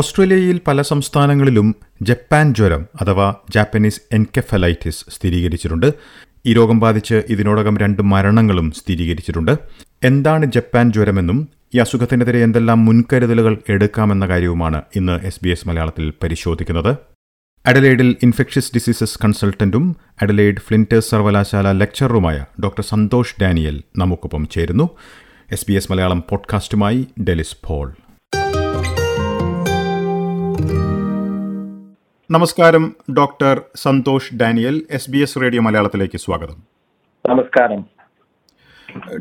ഓസ്ട്രേലിയയിൽ പല സംസ്ഥാനങ്ങളിലും ജപ്പാൻ ജ്വരം അഥവാ ജാപ്പനീസ് എൻകെഫലൈറ്റിസ് സ്ഥിരീകരിച്ചിട്ടുണ്ട്. ഈ രോഗം ബാധിച്ച് ഇതിനോടകം രണ്ട് മരണങ്ങളും സ്ഥിരീകരിച്ചിട്ടുണ്ട്. എന്താണ് ജപ്പാൻ ജ്വരമെന്നും ഈ അസുഖത്തിനെതിരെ എന്തെല്ലാം മുൻകരുതലുകൾ എടുക്കാമെന്ന കാര്യവുമാണ് ഇന്ന് എസ് ബി എസ് മലയാളത്തിൽ പരിശോധിക്കുന്നത്. അഡലേഡിൽ ഇൻഫെക്ഷ്യസ് ഡിസീസസ് കൺസൾട്ടന്റും അഡലേഡ് ഫ്ലിന്റേഴ്സ് സർവകലാശാല ലെക്ചററുമായ ഡോക്ടർ സന്തോഷ് ഡാനിയൽ നമുക്കൊപ്പം ചേരുന്നു. എസ് ബി എസ് മലയാളം പോഡ്കാസ്റ്റുമായി ഡെലിസ് പോൾ. നമസ്കാരം doctor Santhosh Daniel S B S radio മലയാളത്തിലേക്ക് സ്വാഗതം. നമസ്കാരം.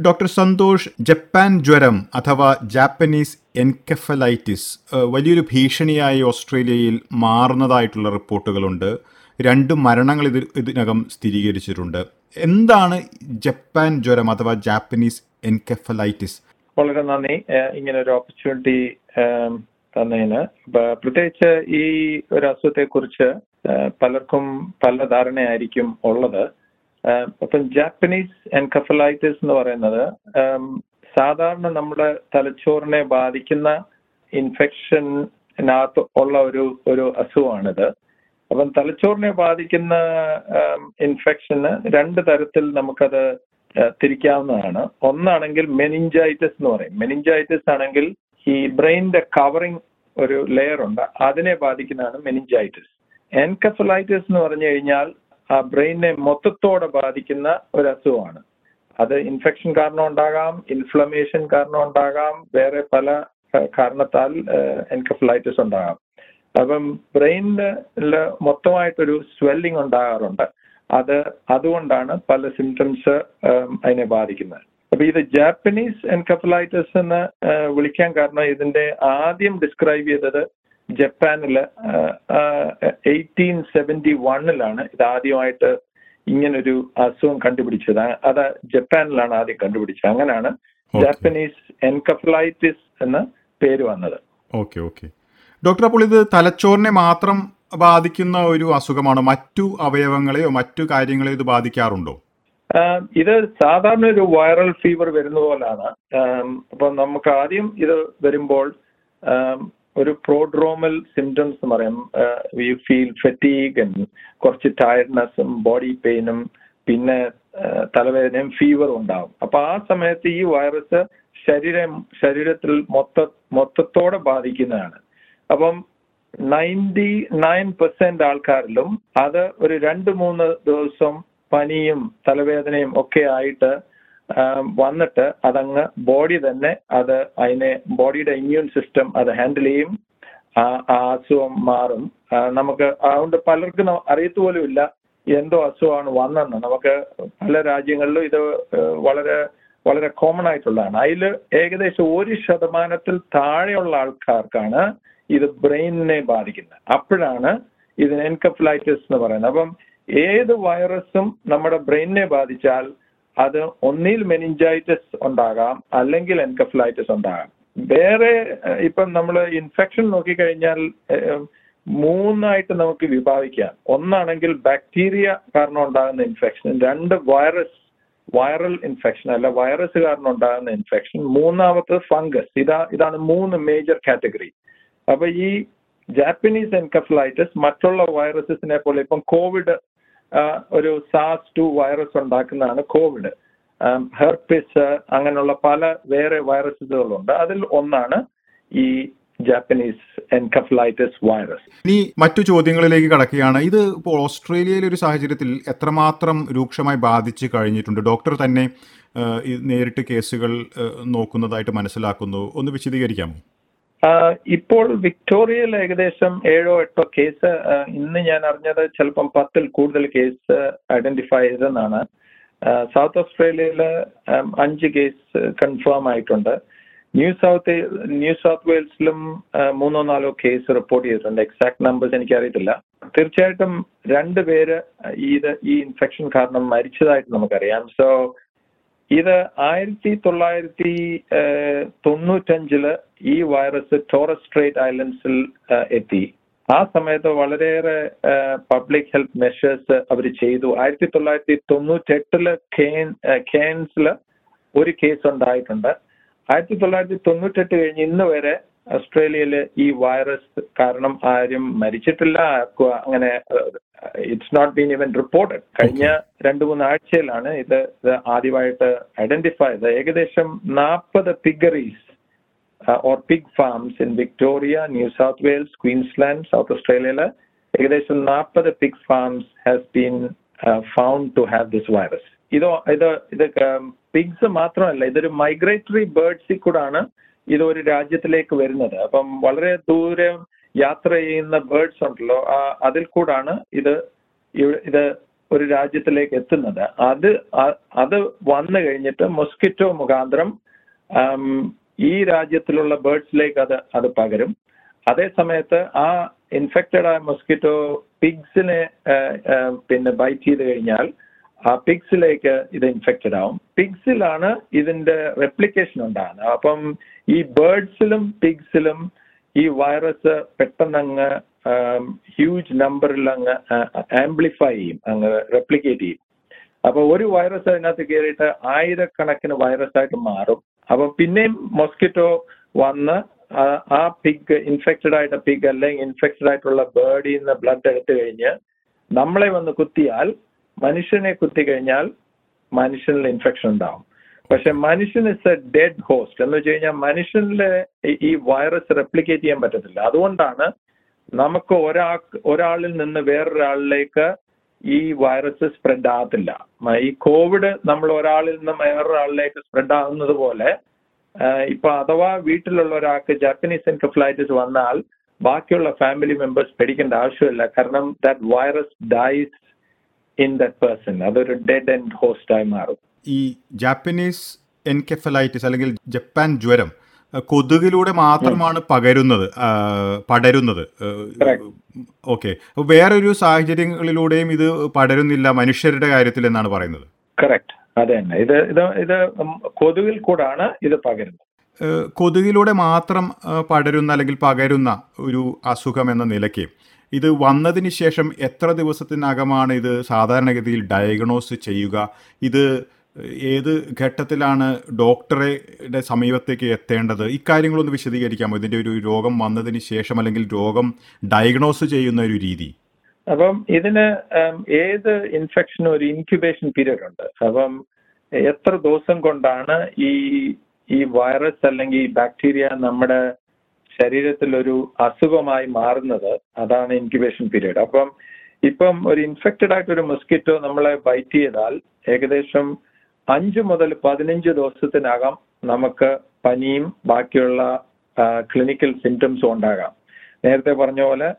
ഡോക്ടർ സന്തോഷ് ജപ്പാൻ ജ്വരം അഥവാ ജാപ്പനീസ് എൻകെഫലൈറ്റിസ് വലിയൊരു ഭീഷണിയായി ഓസ്ട്രേലിയയിൽ മാറുന്നതായിട്ടുള്ള റിപ്പോർട്ടുകളുണ്ട്. രണ്ട് മരണങ്ങൾ ഇത് ഇതിനകം സ്ഥിരീകരിച്ചിട്ടുണ്ട്. എന്താണ് ജപ്പാൻ ജ്വരം അഥവാ ജാപ്പനീസ് എൻകെഫലൈറ്റിസ്? വളരെ നന്ദി. ഇങ്ങനെ ഒരു ഓപ്പർച്യൂണിറ്റി തന്നതിന് പ്രത്യേകിച്ച് ഈ ഒരു അസുഖത്തെ കുറിച്ച് പലർക്കും പല ധാരണയായിരിക്കും ഉള്ളത്. അപ്പം ജാപ്പനീസ് എൻകഫലൈറ്റിസ് എന്ന് പറയുന്നത് സാധാരണ നമ്മുടെ തലച്ചോറിനെ ബാധിക്കുന്ന ഇൻഫെക്ഷനകത്ത് ഉള്ള ഒരു ഒരു അസുഖമാണിത്. അപ്പം തലച്ചോറിനെ ബാധിക്കുന്ന ഇൻഫെക്ഷന് രണ്ട് തരത്തിൽ നമുക്കത് തിരിക്കാവുന്നതാണ്. ഒന്നാണെങ്കിൽ മെനിഞ്ചൈറ്റിസ് എന്ന് പറയും. മെനിഞ്ചൈറ്റിസ് ആണെങ്കിൽ ഈ ബ്രെയിനിന്റെ കവറിങ് ഒരു ലെയർ ഉണ്ട്. അതിനെ ബാധിക്കുന്നതാണ് മെനിഞ്ചൈറ്റിസ് എൻകഫലൈറ്റിസ് എന്ന് പറഞ്ഞു കഴിഞ്ഞാൽ ആ ബ്രെയിനിനെ മൊത്തത്തോടെ ബാധിക്കുന്ന ഒരു അസുഖമാണ്. അത് ഇൻഫെക്ഷൻ കാരണം ഉണ്ടാകാം ഇൻഫ്ലമേഷൻ കാരണം ഉണ്ടാകാം വേറെ പല കാരണത്താൽ എൻകഫലൈറ്റിസ് ഉണ്ടാകാം. അപ്പം ബ്രെയിനിൽ മൊത്തമായിട്ടൊരു സ്വെല്ലിംഗ് ഉണ്ടാകാറുണ്ട്. അത് അതുകൊണ്ടാണ് പല സിംറ്റംസ് അതിനെ ബാധിക്കുന്നത്. അപ്പൊ ഇത് ജാപ്പനീസ് എൻകഫലൈറ്റിസ് എന്ന് വിളിക്കാൻ കാരണം ഇതിന്റെ ആദ്യം ഡിസ്ക്രൈബ് ചെയ്തത് ജപ്പാനിൽ എയ്റ്റീൻ സെവന്റി വണ്ണിലാണ് ഇത് ആദ്യമായിട്ട് ഇങ്ങനൊരു അസുഖം കണ്ടുപിടിച്ചത്. അത് ജപ്പാനിലാണ് ആദ്യം കണ്ടുപിടിച്ചത്. അങ്ങനെയാണ് ജാപ്പനീസ് എൻകഫലൈറ്റിസ് എന്ന പേര് വന്നത്. ഓക്കെ ഓക്കെ ഡോക്ടർ അപ്പോൾ ഇത് തലച്ചോറിനെ മാത്രം ബാധിക്കുന്ന ഒരു അസുഖമാണോ? മറ്റു അവയവങ്ങളെയോ മറ്റു കാര്യങ്ങളെയോ ഇത് ബാധിക്കാറുണ്ടോ? ഇത് സാധാരണ ഒരു വൈറൽ ഫീവർ വരുന്ന പോലാണ്. അപ്പൊ നമുക്ക് ആദ്യം ഇത് വരുമ്പോൾ ഒരു പ്രോഡ്രോമൽ സിംറ്റംസ് എന്ന് പറയാം. വി ഫീൽ ഫെറ്റീഗ് കുറച്ച് ടയർഡ്നെസ്സും ബോഡി പെയിനും പിന്നെ തലവേദനയും ഫീവറും ഉണ്ടാവും. അപ്പൊ ആ സമയത്ത് ഈ വൈറസ് ശരീരം ശരീരത്തിൽ മൊത്ത മൊത്തത്തോടെ ബാധിക്കുന്നതാണ്. അപ്പം നയന്റി നയൻ പെർസെന്റ് ആൾക്കാരിലും അത് ഒരു രണ്ട് മൂന്ന് ദിവസം പനിയും തലവേദനയും ഒക്കെ ആയിട്ട് വന്നിട്ട് അതങ്ങ് ബോഡി തന്നെ അത് അതിനെ ബോഡിയുടെ ഇമ്മ്യൂൺ സിസ്റ്റം അത് ഹാൻഡിൽ ചെയ്യും. ആ അസുഖം മാറും. നമുക്ക് അതുകൊണ്ട് പലർക്കും അറിയത്തു അറിയത്തുപോലും ഇല്ല എന്തോ അസുഖമാണ് വന്നെന്ന് നമുക്ക് പല രാജ്യങ്ങളിലും ഇത് വളരെ വളരെ കോമൺ ആയിട്ടുള്ളതാണ്. അതിൽ ഏകദേശം ഒരു ശതമാനത്തിൽ താഴെയുള്ള ആൾക്കാർക്കാണ് ഇത് ബ്രെയിനിനെ ബാധിക്കുന്നത്. അപ്പോഴാണ് ഇതിന് എൻകഫ്ലൈറ്റിസ് എന്ന് പറയുന്നത്. അപ്പം ഏത് വൈറസും നമ്മുടെ ബ്രെയിനിനെ ബാധിച്ചാൽ അത് ഒന്നിൽ മെനിഞ്ചൈറ്റിസ് ഉണ്ടാകാം അല്ലെങ്കിൽ എൻകഫ്ലൈറ്റിസ് ഉണ്ടാകാം. വേറെ ഇപ്പം നമ്മൾ ഇൻഫെക്ഷൻ നോക്കിക്കഴിഞ്ഞാൽ മൂന്നായിട്ട് നമുക്ക് വിഭാവിക്കാം ഒന്നാണെങ്കിൽ ബാക്ടീരിയ കാരണം ഉണ്ടാകുന്ന ഇൻഫെക്ഷൻ രണ്ട് വൈറസ് വൈറൽ ഇൻഫെക്ഷൻ അല്ല വൈറസ് കാരണം ഉണ്ടാകുന്ന ഇൻഫെക്ഷൻ മൂന്നാമത്തത് ഫംഗസ്. ഇതാ ഇതാണ് മൂന്ന് മേജർ കാറ്റഗറി അപ്പൊ ഈ ജാപ്പനീസ് എൻകഫ്ലൈറ്റിസ് മറ്റുള്ള വൈറസസിനെ പോലെ ഇപ്പം കോവിഡ് ഒരു സാസ് ടു വൈറസ് ഉണ്ടാക്കുന്നതാണ് കോവിഡ് ഹെർപ്പിസ് അങ്ങനെയുള്ള പല വേറെ വൈറസുകളുണ്ട് അതിൽ ഒന്നാണ് ഈ ജാപ്പനീസ് എൻകഫലൈറ്റിസ് വൈറസ് ഇനി മറ്റു ചോദ്യങ്ങളിലേക്ക് കടക്കുകയാണ്. ഇത് ഇപ്പോൾ ഓസ്ട്രേലിയയിലെ ഒരു സാഹചര്യത്തിൽ എത്രമാത്രം രൂക്ഷമായി ബാധിച്ചു കഴിഞ്ഞിട്ടുണ്ട്? ഡോക്ടർ തന്നെ നേരിട്ട് കേസുകൾ നോക്കുന്നതായിട്ട് മനസ്സിലാക്കുന്നു. ഒന്ന് വിശദീകരിക്കാമോ? ഇപ്പോൾ വിക്ടോറിയയിൽ ഏകദേശം ഏഴോ എട്ടോ കേസ് ഇന്ന് ഞാൻ അറിഞ്ഞത് ചിലപ്പം പത്തിൽ കൂടുതൽ കേസ് ഐഡന്റിഫൈ ചെയ്തെന്നാണ്. സൗത്ത് ഓസ്ട്രേലിയയിൽ അഞ്ച് കേസ് കൺഫേം ആയിട്ടുണ്ട്. ന്യൂ സൗത്ത് ന്യൂ സൗത്ത് വെയിൽസിലും മൂന്നോ നാലോ കേസ് റിപ്പോർട്ട് ചെയ്തിട്ടുണ്ട്. എക്സാക്ട് നമ്പേഴ്സ് എനിക്കറിയത്തില്ല. തീർച്ചയായിട്ടും രണ്ട് പേര് ഇത് ഈ ഇൻഫെക്ഷൻ കാരണം മരിച്ചതായിട്ട് നമുക്കറിയാം. സോ ഇത് ആയിരത്തി തൊള്ളായിരത്തി തൊണ്ണൂറ്റഞ്ചിൽ ഈ വൈറസ് ടോറസ് സ്ട്രേറ്റ് ഐലൻഡ്സിൽ എത്തി. ആ സമയത്ത് വളരെയേറെ പബ്ലിക് ഹെൽത്ത് മെഷേഴ്സ് അവർ ചെയ്തു. ആയിരത്തി തൊള്ളായിരത്തി തൊണ്ണൂറ്റെട്ടിൽ കേൻ കേൻസിൽ ഒരു കേസ് ഉണ്ടായിട്ടുണ്ട് ആയിരത്തി തൊള്ളായിരത്തി തൊണ്ണൂറ്റെട്ട് കഴിഞ്ഞ് ഇന്ന് വരെ ഓസ്ട്രേലിയയിൽ ഈ വൈറസ് കാരണം ആരും മരിച്ചിട്ടില്ല. അങ്ങനെ it's not been even reported കഴിഞ്ഞ രണ്ട് മൂന്ന് ആഴ്ചയിലാണ് ഇത് ആദ്യമായിട്ട് ഐഡന്റിഫൈ ചെയ്തത്. ഏകദേശം നാൽപ്പത് piggeries or pig farms in Victoria New South Wales Queensland South ഓസ്ട്രേലിയയിൽ ഏകദേശം നാൽപ്പത് pig farms has been found to have this virus ഇതോ ഇത് ഇത് പിഗ്സ് മാത്രമല്ല ഇതൊരു മൈഗ്രേറ്ററി ബേർഡ്സിൽ കൂടാണ് ഇത് ഒരു രാജ്യത്തിലേക്ക് വരുന്നത്. അപ്പം വളരെ ദൂരം യാത്ര ചെയ്യുന്ന ബേർഡ്സ് ഉണ്ടല്ലോ ആ- അതിൽ കൂടാണ് ഇത് ഇത് ഒരു രാജ്യത്തിലേക്ക് എത്തുന്നത്. അത് അത് വന്നു കഴിഞ്ഞിട്ട് മൊസ്കിറ്റോ മുഖാന്തരം ഈ രാജ്യത്തിലുള്ള ബേർഡ്സിലേക്ക് അത് അത് പകരും. അതേ സമയത്ത് ആ ഇൻഫെക്റ്റഡ് ആയ മൊസ്കിറ്റോ പിഗ്സിനെ പിന്നെ ബൈറ്റ് ചെയ്ത് കഴിഞ്ഞാൽ ആ പിഗ്സിലേക്ക് ഇത് ഇൻഫെക്റ്റഡ് ആവും. പിഗ്സിലാണ് ഇതിന്റെ റെപ്ലിക്കേഷൻ ഉണ്ടാകുന്നത്. അപ്പം ഈ ബേർഡ്സിലും പിഗ്സിലും ഈ വൈറസ് പെട്ടെന്നങ്ങ് ഹ്യൂജ് നമ്പറിൽ അങ്ങ് ആംപ്ലിഫൈ ചെയ്യും അങ്ങ് റെപ്ലിക്കേറ്റ് ചെയ്യും. അപ്പൊ ഒരു വൈറസ് അതിനകത്ത് കയറിയിട്ട് ആയിരക്കണക്കിന് വൈറസ് ആയിട്ട് മാറും. അപ്പൊ പിന്നെയും മൊസ്കിറ്റോ വന്ന് ആ- പിഗ് ഇൻഫെക്റ്റഡ് ആയിട്ട് പിഗ് അല്ലെങ്കിൽ ഇൻഫെക്റ്റഡ് ആയിട്ടുള്ള ബേർഡിൽ നിന്ന് ബ്ലഡ് എടുത്തു കഴിഞ്ഞ് നമ്മളെ വന്ന് കുത്തിയാൽ മനുഷ്യനെ കുത്തി കഴിഞ്ഞാൽ മനുഷ്യനിൽ ഇൻഫെക്ഷൻ ഉണ്ടാവും. പക്ഷെ മനുഷ്യൻ ഇസ് എ ഡെഡ് ഹോസ്റ്റ് എന്ന് വെച്ച് കഴിഞ്ഞാൽ മനുഷ്യനിലെ ഈ- വൈറസ് റെപ്ലിക്കേറ്റ് ചെയ്യാൻ പറ്റത്തില്ല. അതുകൊണ്ടാണ് നമുക്ക് ഒരാൾ ഒരാളിൽ നിന്ന് വേറൊരാളിലേക്ക് ഈ വൈറസ് സ്പ്രെഡ് ആകത്തില്ല. ഈ കോവിഡ് നമ്മൾ ഒരാളിൽ നിന്ന് വേറൊരാളിലേക്ക് സ്പ്രെഡ് ആകുന്നത് പോലെ ഇപ്പൊ അഥവാ വീട്ടിലുള്ള ഒരാൾക്ക് ജാപ്പനീസ് എൻകഫ്ലൈറ്റിസ് വന്നാൽ ബാക്കിയുള്ള ഫാമിലി മെമ്പേഴ്സ് പേടിക്കേണ്ട ആവശ്യമില്ല. കാരണം that virus dies in that person അതൊരു ഡെഡ് ആൻഡ് ഹോസ്റ്റ് ആയി മാറും. ഈ ജാപ്പനീസ് എൻകെഫലൈറ്റിസ് അല്ലെങ്കിൽ ജപ്പാൻ ജ്വരം കൊതുകിലൂടെ മാത്രമാണ് പകരുന്നത് പടരുന്നത്. ഓക്കെ. അപ്പോൾ വേറൊരു സാഹചര്യങ്ങളിലൂടെയും ഇത് പടരുന്നില്ല മനുഷ്യരുടെ കാര്യത്തിൽ എന്നാണ് പറയുന്നത്? കറക്റ്റ് അതെ തന്നെ. ഇത് ഇത് ഇത് കൊതുകിൽ കൂടാണ് ഇത് പകരുന്നത്. കൊതുകിലൂടെ മാത്രം പടരുന്ന അല്ലെങ്കിൽ പകരുന്ന ഒരു അസുഖം എന്ന നിലയ്ക്ക് ഇത് വന്നതിന് ശേഷം എത്ര ദിവസത്തിനകമാണ് ഇത് സാധാരണഗതിയിൽ ഡയഗ്നോസ് ചെയ്യുക? ഇത് ഏത് ഘട്ടത്തിലാണ് ഡോക്ടറുടെ സമീപത്തേക്ക് എത്തേണ്ടത്? ഇക്കാര്യങ്ങളൊന്ന് വിശദീകരിക്കാമോ? ഇതിന്റെ ഒരു രോഗം വന്നതിന് ശേഷം അല്ലെങ്കിൽ രോഗം ഡയഗ്നോസ് ചെയ്യുന്ന ഒരു രീതി. അപ്പം ഇതിന് ഏത് ഇൻഫെക്ഷനും ഒരു ഇൻക്യുബേഷൻ പീരീഡ് ഉണ്ട്? അപ്പം എത്ര ദിവസം കൊണ്ടാണ് ഈ ഈ വൈറസ് അല്ലെങ്കിൽ ബാക്ടീരിയ നമ്മുടെ ശരീരത്തിൽ ഒരു അസുഖമായി മാറുന്നത്? അതാണ് ഇൻക്യുബേഷൻ പീരീഡ് അപ്പം ഇപ്പം ഒരു ഇൻഫെക്റ്റഡ് ആയിട്ട് ഒരു മൊസ്കിറ്റോ നമ്മളെ ബൈറ്റ് ചെയ്താൽ ഏകദേശം അഞ്ച് മുതൽ പതിനഞ്ച് ദിവസത്തിനകം നമുക്ക് പനിയും ബാക്കിയുള്ള ക്ലിനിക്കൽ സിംറ്റംസും ഉണ്ടാകാം. നേരത്തെ പറഞ്ഞ പോലെ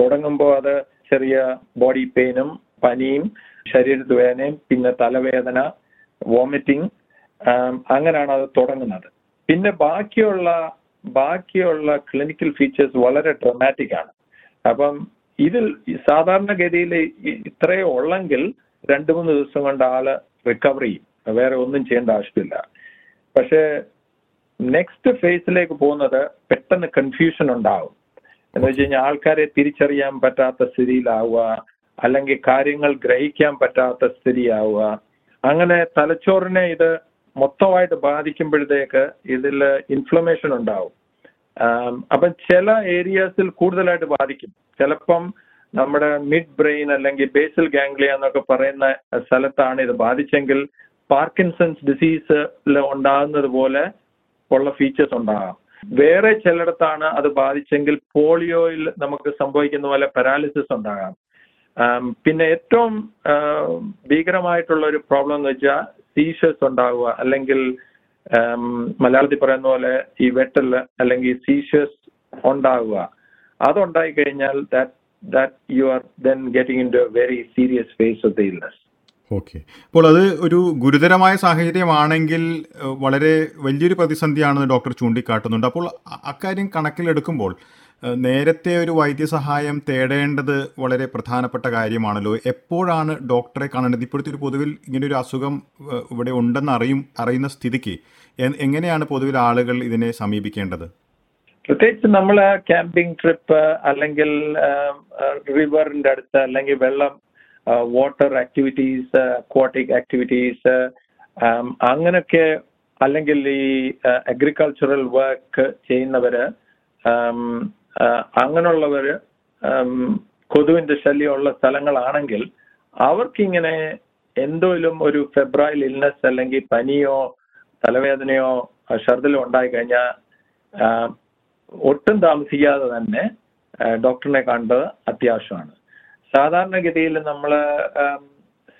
തുടങ്ങുമ്പോൾ അത് ചെറിയ ബോഡി പെയിനും പനിയും ശരീരത്ത് വേദനയും പിന്നെ തലവേദന വോമിറ്റിംഗ് അങ്ങനെയാണ് അത് തുടങ്ങുന്നത്. പിന്നെ ബാക്കിയുള്ള ബാക്കിയുള്ള ക്ലിനിക്കൽ ഫീച്ചേഴ്സ് വളരെ ഡ്രമാറ്റിക് ആണ്. അപ്പം ഇതിൽ സാധാരണഗതിയിൽ ഇത്രയേ ഉള്ളെങ്കിൽ രണ്ട് മൂന്ന് ദിവസം കൊണ്ട് ആൾ റിക്കവർ ചെയ്യും. വേറെ ഒന്നും ചെയ്യേണ്ട ആവശ്യമില്ല. പക്ഷേ നെക്സ്റ്റ് ഫേസിലേക്ക് പോകുന്നത് പെട്ടെന്ന് കൺഫ്യൂഷൻ ഉണ്ടാവും. എന്ന് വെച്ച് കഴിഞ്ഞാൽ ആൾക്കാരെ തിരിച്ചറിയാൻ പറ്റാത്ത സ്ഥിതിയിലാവുക അല്ലെങ്കിൽ കാര്യങ്ങൾ ഗ്രഹിക്കാൻ പറ്റാത്ത സ്ഥിതിയാവുക. അങ്ങനെ തലച്ചോറിനെ ഇത് മൊത്തമായിട്ട് ബാധിക്കുമ്പോഴത്തേക്ക് ഇതിൽ ഇൻഫ്ലമേഷൻ ഉണ്ടാവും. അപ്പം ചില ഏരിയാസിൽ കൂടുതലായിട്ട് ബാധിക്കും. ചിലപ്പം നമ്മുടെ മിഡ് ബ്രെയിൻ അല്ലെങ്കിൽ ബേസൽ ഗാംഗ്ലിയ എന്നൊക്കെ പറയുന്ന സ്ഥലത്താണ് ഇത് ബാധിച്ചെങ്കിൽ പാർക്കിൻസൺസ് ഡിസീസ് ഉണ്ടാകുന്നത് പോലെ ഉള്ള ഫീച്ചേഴ്സ് ഉണ്ടാകാം. വേറെ ചിലയിടത്താണ് അത് ബാധിച്ചെങ്കിൽ പോളിയോയിൽ നമുക്ക് സംഭവിക്കുന്ന പോലെ പാരാലിസിസ് ഉണ്ടാകാം. പിന്നെ ഏറ്റവും ഭീകരമായിട്ടുള്ള ഒരു പ്രോബ്ലം എന്ന് വെച്ചാൽ സീഷേഴ്സ് ഉണ്ടാവുക അല്ലെങ്കിൽ മലയാളത്തിൽ പറയുന്ന പോലെ ഈ വെട്ടൽ അല്ലെങ്കിൽ സീഷേഴ്സ് ഉണ്ടാവുക. അതുണ്ടായി കഴിഞ്ഞാൽ that that you are then getting into very serious phase of the illness okay അപ്പോൾ അത് ഒരു ഗുരുതരമായ സാഹചര്യമാണെങ്കിൽ വളരെ വലിയൊരു പ്രതിസന്ധിയാണെന്ന് ഡോക്ടർ ചൂണ്ടിക്കാട്ടുന്നുണ്ട്. അപ്പോൾ അക്കാര്യം കണക്കിലെടുക്കുമ്പോൾ നേരത്തെ ഒരു വൈദ്യസഹായം തേടേണ്ടത് വളരെ പ്രധാനപ്പെട്ട കാര്യമാണല്ലോ. എപ്പോഴാണ് ഡോക്ടറെ കാണേണ്ടത്? ഇപ്പോഴത്തെ ഒരു പൊതുവിൽ ഇങ്ങനൊരു അസുഖം ഇവിടെ ഉണ്ടെന്ന് അറിയും അറിയുന്ന സ്ഥിതിക്ക് എങ്ങനെയാണ് പൊതുവിൽ ആളുകൾ ഇതിനെ സമീപിക്കേണ്ടത്? പ്രത്യേകിച്ച് നമ്മൾ ക്യാമ്പിംഗ് ട്രിപ്പ് അല്ലെങ്കിൽ റിവറിന്റെ അടുത്ത് അല്ലെങ്കിൽ വെള്ളം വാട്ടർ ആക്ടിവിറ്റീസ് അക്വാട്ടിക് ആക്ടിവിറ്റീസ് അങ്ങനെയൊക്കെ അല്ലെങ്കിൽ ഈ അഗ്രികൾച്ചറൽ വർക്ക് ചെയ്യുന്നവര് അങ്ങനെയുള്ളവര് കൊതുവിന്റെ ശല്യമുള്ള സ്ഥലങ്ങളാണെങ്കിൽ അവർക്കിങ്ങനെ എന്തോലും ഒരു ഫെബ്രൈൽ ഇൽനെസ് അല്ലെങ്കിൽ പനിയോ തലവേദനയോ ഛർദിലോ ഉണ്ടായി കഴിഞ്ഞാൽ ഒട്ടും താമസിക്കാതെ തന്നെ ഡോക്ടറിനെ കണ്ടത് അത്യാവശ്യമാണ്. സാധാരണഗതിയിൽ നമ്മൾ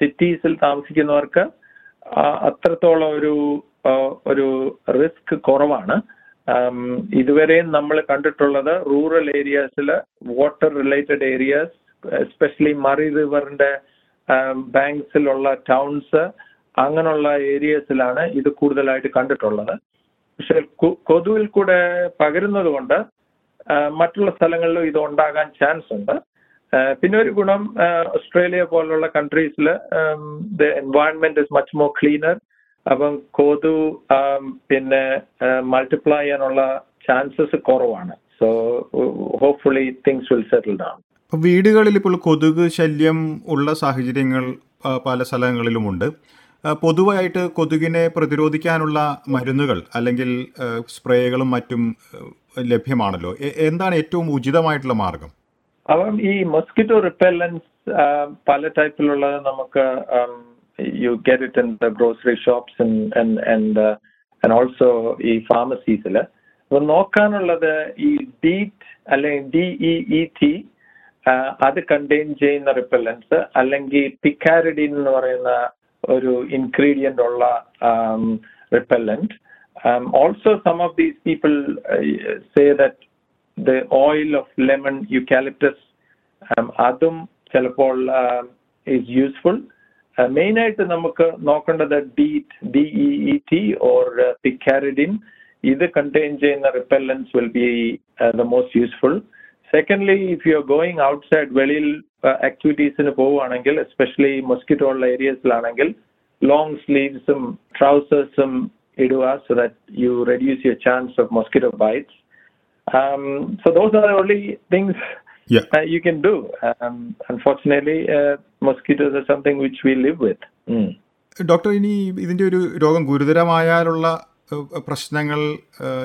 സിറ്റീസിൽ താമസിക്കുന്നവർക്ക് അത്രത്തോളം ഒരു ഒരു റിസ്ക് കുറവാണ്. ഇതുവരെയും നമ്മൾ കണ്ടിട്ടുള്ളത് rural ഏരിയാസിൽ water related areas especially Murray റിവറിന്റെ ബാങ്ക്സിലുള്ള towns അങ്ങനെയുള്ള ഏരിയസിലാണ് ഇത് കൂടുതലായിട്ട് കണ്ടിട്ടുള്ളത്. പക്ഷെ കൊതുവിൽ കൂടെ പകരുന്നത് കൊണ്ട് മറ്റുള്ള സ്ഥലങ്ങളിലും ഇത് ഉണ്ടാകാൻ ചാൻസ് ഉണ്ട്. പിന്നെ ഒരു ഗുണം ഓസ്ട്രേലിയ പോലുള്ള കൺട്രീസിൽ the environment is much more cleaner അപ്പം കൊതു പിന്നെ മൾട്ടിപ്ലൈ ചെയ്യാനുള്ള ചാൻസസ് കുറവാണ്. So hopefully things will settle down വീടുകളിൽ ഇപ്പോൾ കൊതുക് ശല്യം ഉള്ള സാഹചര്യങ്ങൾ പല സ്ഥലങ്ങളിലുമുണ്ട്. പൊതുവായിട്ട് കൊതുകിനെ പ്രതിരോധിക്കാനുള്ള മരുന്നുകൾ അല്ലെങ്കിൽ സ്പ്രേകളും മറ്റും ലഭ്യമാണല്ലോ. എന്താണ് ഏറ്റവും ഉചിതമായിട്ടുള്ള മാർഗം? അപ്പം ഈ മസ്കിറ്റോ റിപ്പല്ലൻസ് പല ടൈപ്പിലുള്ളത് നമുക്ക് you get it in the grocery shops and also ഈ ഫാർമസീസിൽ അപ്പൊ നോക്കാനുള്ളത് ഈ ഡീറ്റ് അല്ലെങ്കിൽ ഡി ഇ ഇ ടി അത് കണ്ടെയ്ൻ ചെയ്യുന്ന റിപ്പല്ലൻസ് അല്ലെങ്കിൽ പിക്കാരിഡിൻ എന്ന് പറയുന്ന ഒരു ഇൻഗ്രീഡിയന്റ് ഉള്ള repellent also some of these people say that the oil of lemon eucalyptus um, അതും ചിലപ്പോൾ ഈസ് യൂസ്ഫുൾ മെയിൻ ആയിട്ട് നമുക്ക് നോക്കേണ്ടത് DEET D E E T or picaridin ഇത് കണ്ടെയ്ൻ ചെയ്യുന്ന repellents will be the most useful secondly if you are going outside വെളിയിൽ ആക്ടിവിറ്റീസിന് പോവുകയാണെങ്കിൽ എസ്പെഷ്യലി മൊസ്കിറ്റോ ഉള്ള ഏരിയസിലാണെങ്കിൽ ലോങ് സ്ലീവ്സും ട്രൗസേഴ്സും ഇടുക so that you reduce your chance of mosquito bites so those are only things only things Yeah. uh, you can do. Um, unfortunately, uh, mosquitoes are something which we live with. Mm. Doctor ഇനി ഇതിന്റെ ഒരു രോഗം ഗുരുതരമായാലുള്ള പ്രശ്നങ്ങൾ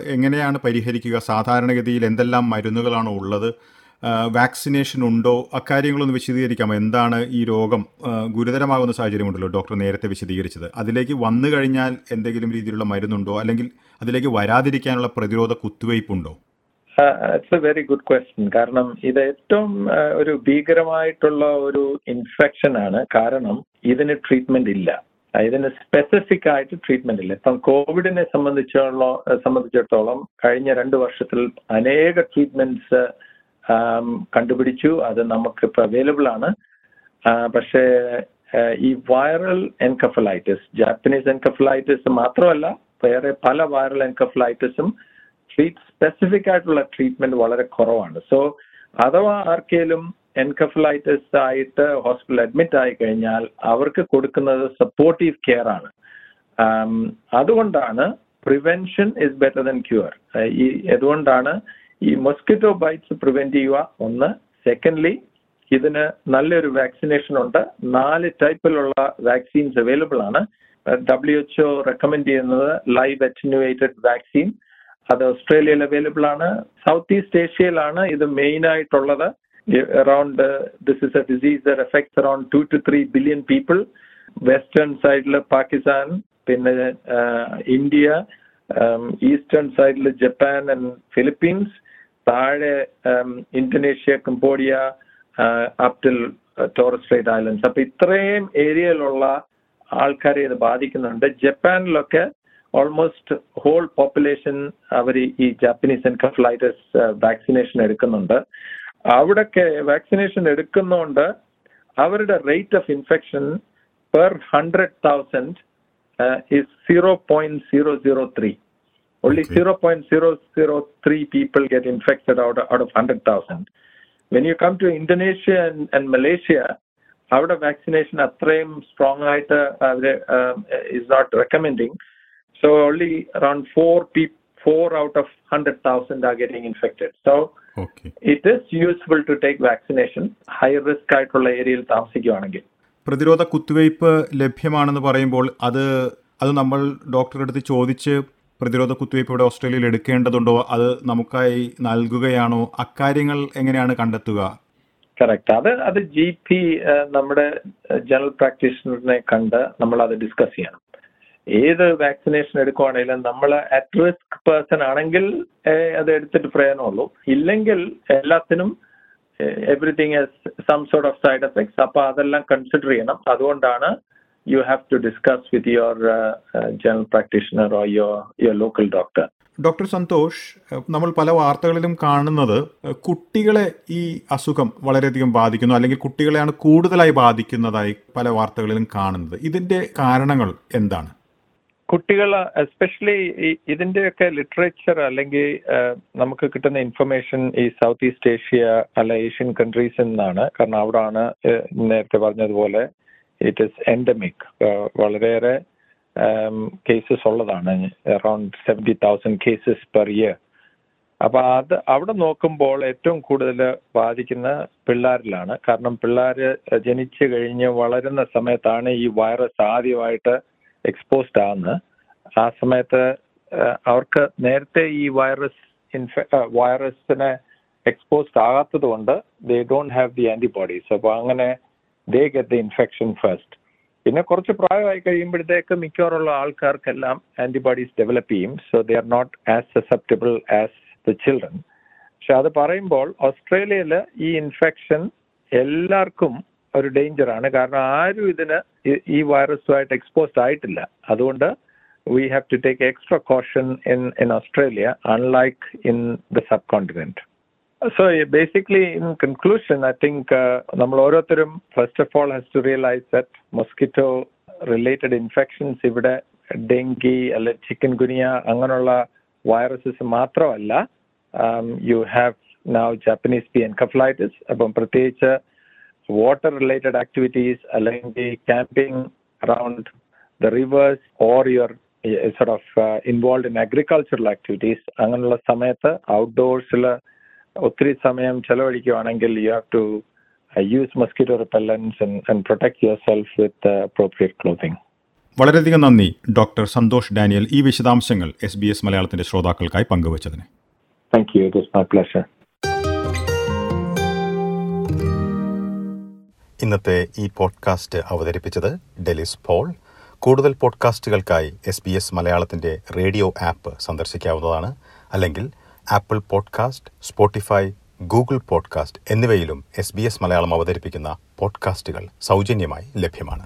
എങ്ങനെയാണ് പരിഹരിക്കുക? സാധാരണഗതിയിൽ എന്തെല്ലാം മരുന്നുകളാണ് ഉള്ളത്? വാക്സിനേഷൻ ഉണ്ടോ? അക്കാര്യങ്ങളൊന്ന് വിശദീകരിക്കാമോ? എന്താണ് ഈ രോഗം? ഗുരുതരമാകുന്ന സാഹചര്യമുണ്ടല്ലോ ഡോക്ടർ നേരത്തെ വിശദീകരിച്ചത്. അതിലേക്ക് വന്നു കഴിഞ്ഞാൽ എന്തെങ്കിലും രീതിയിലുള്ള മരുന്നുണ്ടോ? അല്ലെങ്കിൽ അതിലേക്ക് വരാതിരിക്കാനുള്ള പ്രതിരോധ കുത്തിവയ്പ്പുണ്ടോ? It's a very good question കാരണം ഇത് ഏറ്റവും ഒരു ഭീകരമായിട്ടുള്ള ഒരു ഇൻഫെക്ഷൻ ആണ്. കാരണം ഇതിന് ട്രീറ്റ്മെന്റ് ഇല്ല. ഇതിന് സ്പെസിഫിക് ആയിട്ട് ട്രീറ്റ്മെന്റ് ഇല്ല. ഇപ്പം കോവിഡിനെ സംബന്ധിച്ചുള്ള സംബന്ധിച്ചിടത്തോളം കഴിഞ്ഞ രണ്ട് വർഷത്തിൽ അനേക ട്രീറ്റ്മെന്റ്സ് കണ്ടുപിടിച്ചു. അത് നമുക്ക് ഇപ്പൊ അവൈലബിൾ ആണ് പക്ഷേ ഈ വൈറൽ എൻകഫലൈറ്റിസ് ജാപ്പനീസ് എൻകഫലൈറ്റിസ് മാത്രമല്ല വേറെ പല വൈറൽ എൻകഫലൈറ്റിസും ട്രീറ്റ് സ്പെസിഫിക് ആയിട്ടുള്ള ട്രീറ്റ്മെന്റ് വളരെ കുറവാണ്. സോ അഥവാ ആർക്കെങ്കിലും എൻകഫലൈറ്റിസ് ആയിട്ട് ഹോസ്പിറ്റലിൽ അഡ്മിറ്റ് ആയി കഴിഞ്ഞാൽ അവർക്ക് കൊടുക്കുന്നത് സപ്പോർട്ടീവ് കെയർ ആണ്. അതുകൊണ്ടാണ് prevention is better than cure ഈ അതുകൊണ്ടാണ് ഈ മൊസ്കിറ്റോ ബൈറ്റ്സ് പ്രിവെന്റ് ചെയ്യുക. ഒന്ന്. സെക്കൻഡ്ലി ഇതിന് നല്ലൊരു വാക്സിനേഷൻ ഉണ്ട്. നാല് ടൈപ്പിലുള്ള വാക്സിൻസ് അവൈലബിൾ ആണ്. ഡബ്ല്യു എച്ച് ഒ റെക്കമെൻഡ് ചെയ്യുന്നത് ലൈവ് അറ്റിനുവേറ്റഡ് വാക്സിൻ അത് ഓസ്ട്രേലിയയിൽ അവൈലബിൾ ആണ്. സൗത്ത് ഈസ്റ്റ് ഏഷ്യയിലാണ് ഇത് മെയിൻ ആയിട്ടുള്ളത്. Around this is a disease that affects around two two three billion people western സൈഡിൽ പാകിസ്ഥാൻ പിന്നെ ഇന്ത്യ ഈസ്റ്റേൺ സൈഡിൽ ജപ്പാൻ ആൻഡ് ഫിലിപ്പീൻസ് താഴെ Indonesia Cambodia up till Torres Strait Islands അപ്പൊ ഇത്രയും ഏരിയയിലുള്ള ആൾക്കാരെ ഇത് ബാധിക്കുന്നുണ്ട്. ജപ്പാനിലൊക്കെ ഓൾമോസ്റ്റ് ഹോൾ പോപ്പുലേഷൻ അവർ ഈ ജാപ്പനീസ് എൻകഫ്ലൈറ്റിസ് വാക്സിനേഷൻ എടുക്കുന്നുണ്ട്. അവിടൊക്കെ വാക്സിനേഷൻ എടുക്കുന്നതുകൊണ്ട് അവരുടെ rate of infection per hundred thousand is zero point zero zero three only Okay. 0.003 people get infected out, out of 100,000. When you come to Indonesia and, and Malaysia, അവിടെ vaccination അത്രയും strong ആയിട്ട് അവര് is not recommending so only around four P four out of hundred thousand are getting infected so okay it is useful to take vaccination high risk ആയിട്ടുള്ള ഏരിയയിൽ താമസിക്കുകയാണെങ്കിൽ പ്രതിരോധ കുത്തിവയ്പ് ലഭ്യമാണെന്ന് പറയുമ്പോൾ അത് അത് നമ്മൾ ഡോക്ടറുടെ അടുത്ത് ചോദിച്ച് പ്രതിരോധ കുത്തിവയ്പ്പ് ഇവിടെ ഓസ്ട്രേലിയയിൽ എടുക്കേണ്ടതുണ്ടോ? അത് നമുക്കായി നൽകുകയാണോ? അക്കാര്യങ്ങൾ എങ്ങനെയാണ് കണ്ടെത്തുക? കറക്റ്റ് അത് അത് ജി പി നമ്മുടെ ജനറൽ പ്രാക്ടീഷണറിനെ കണ്ട് നമ്മൾ അത് ഡിസ്കസ് ചെയ്യണം. ഏത് വാക്സിനേഷൻ എടുക്കുവാണെങ്കിലും നമ്മൾ അറ്റ് റിസ്ക് പേഴ്സൺ ആണെങ്കിൽ അത് എടുത്തിട്ട് പ്രയോജനമുള്ളൂ. ഇല്ലെങ്കിൽ എല്ലാത്തിനും everything some sort of side effects അപ്പൊ അതെല്ലാം കൺസിഡർ ചെയ്യണം. അതുകൊണ്ടാണ് you have to discuss with your general practitioner or your your local doctor doctor Santhosh നമ്മൾ പല വാർത്തകളിലും കാണുന്നത് കുട്ടികളെ ഈ അസുഖം വളരെയധികം ബാധിക്കുന്നു അല്ലെങ്കിൽ കുട്ടികളെയാണ് കൂടുതലായി ബാധിക്കുന്നതായി പല വാർത്തകളിലും കാണുന്നത്. ഇതിന്റെ കാരണങ്ങൾ എന്താണ്? കുട്ടികൾ എസ്പെഷ്യലി ഇതിന്റെയൊക്കെ ലിറ്ററേച്ചർ അല്ലെങ്കിൽ നമുക്ക് കിട്ടുന്ന ഇൻഫർമേഷൻ ഈ സൗത്ത് ഈസ്റ്റ് ഏഷ്യ അല്ല ഏഷ്യൻ കൺട്രീസിൽ നിന്നാണ് കാരണം അവിടാണ് നേരത്തെ പറഞ്ഞതുപോലെ ഇറ്റ് ഇസ് എൻഡമിക് വളരെയേറെ കേസസ് ഉള്ളതാണ്. Around seventy thousand cases per year അപ്പൊ അത് അവിടെ നോക്കുമ്പോൾ ഏറ്റവും കൂടുതൽ ബാധിക്കുന്ന പിള്ളേരിലാണ്. കാരണം പിള്ളേർ ജനിച്ചു കഴിഞ്ഞ് വളരുന്ന സമയത്താണ് ഈ വൈറസ് ആദ്യമായിട്ട് എക്സ്പോസ്ഡ് ആകുന്നത് ആ സമയത്ത് അവർക്ക് നേരത്തെ ഈ വൈറസ് ഇൻഫെ വൈറസിനെ എക്സ്പോസ്ഡ് ആകാത്തത് കൊണ്ട് they don't have the antibodies അപ്പോൾ അങ്ങനെ they get the infection first പിന്നെ കുറച്ച് പ്രായമായി കഴിയുമ്പോഴത്തേക്ക് മിക്കവാറുള്ള ആൾക്കാർക്കെല്ലാം ആന്റിബോഡീസ് ഡെവലപ്പ് ചെയ്യും. So they are not as susceptible as the children പക്ഷെ അത് പറയുമ്പോൾ ഓസ്ട്രേലിയയിൽ ഈ ഇൻഫെക്ഷൻ എല്ലാവർക്കും ഒരു ഡേഞ്ചർ ആണ് കാരണം ആരും ഇതിന് ഈ- ഈ വൈറസുമായിട്ട് എക്സ്പോസ്ഡ് ആയിട്ടില്ല. അതുകൊണ്ട് we have to take extra caution in in Australia unlike in the subcontinent so basically in conclusion I think നമ്മൾ ഓരോരുത്തരും first of all has to realise that mosquito related infections ഇവിടെ ഡെങ്കി അല്ലെ chikungunya അങ്ങനെയുള്ള viruses മാത്രമല്ല you have now Japanese B encephalitis അപ്പം പ്രത്യേകിച്ച് water related activities അല്ലെങ്കിൽ camping around the rivers or your sort of involve in agricultural activities അങ്ങനെയുള്ള സമയത്ത് ഔട്ട്ഡോഴ്സിൽ ഒത്തിരി സമയം ചെലവഴിക്കുകയാണെങ്കിൽ you have to use mosquito repellents and protect yourself with appropriate clothing വളരെയധികം നന്ദി doctor Santhosh Daniel. ഈ വിശദാംശങ്ങൾ എസ് ബി എസ് മലയാളത്തിന്റെ ശ്രോതാക്കൾക്കായി പങ്കുവച്ചതിന്. Thank you it is my pleasure ഇന്നത്തെ ഈ പോഡ്കാസ്റ്റ് അവതരിപ്പിച്ചത് ഡെലിസ് പോൾ. കൂടുതൽ പോഡ്കാസ്റ്റുകൾക്കായി എസ് ബി എസ് മലയാളത്തിന്റെ റേഡിയോ ആപ്പ് സന്ദർശിക്കാവുന്നതാണ്. അല്ലെങ്കിൽ Apple podcast Spotify Google podcast എന്നിവയിലും എസ് ബി എസ് മലയാളം അവതരിപ്പിക്കുന്ന പോഡ്കാസ്റ്റുകൾ സൗജന്യമായി ലഭ്യമാണ്.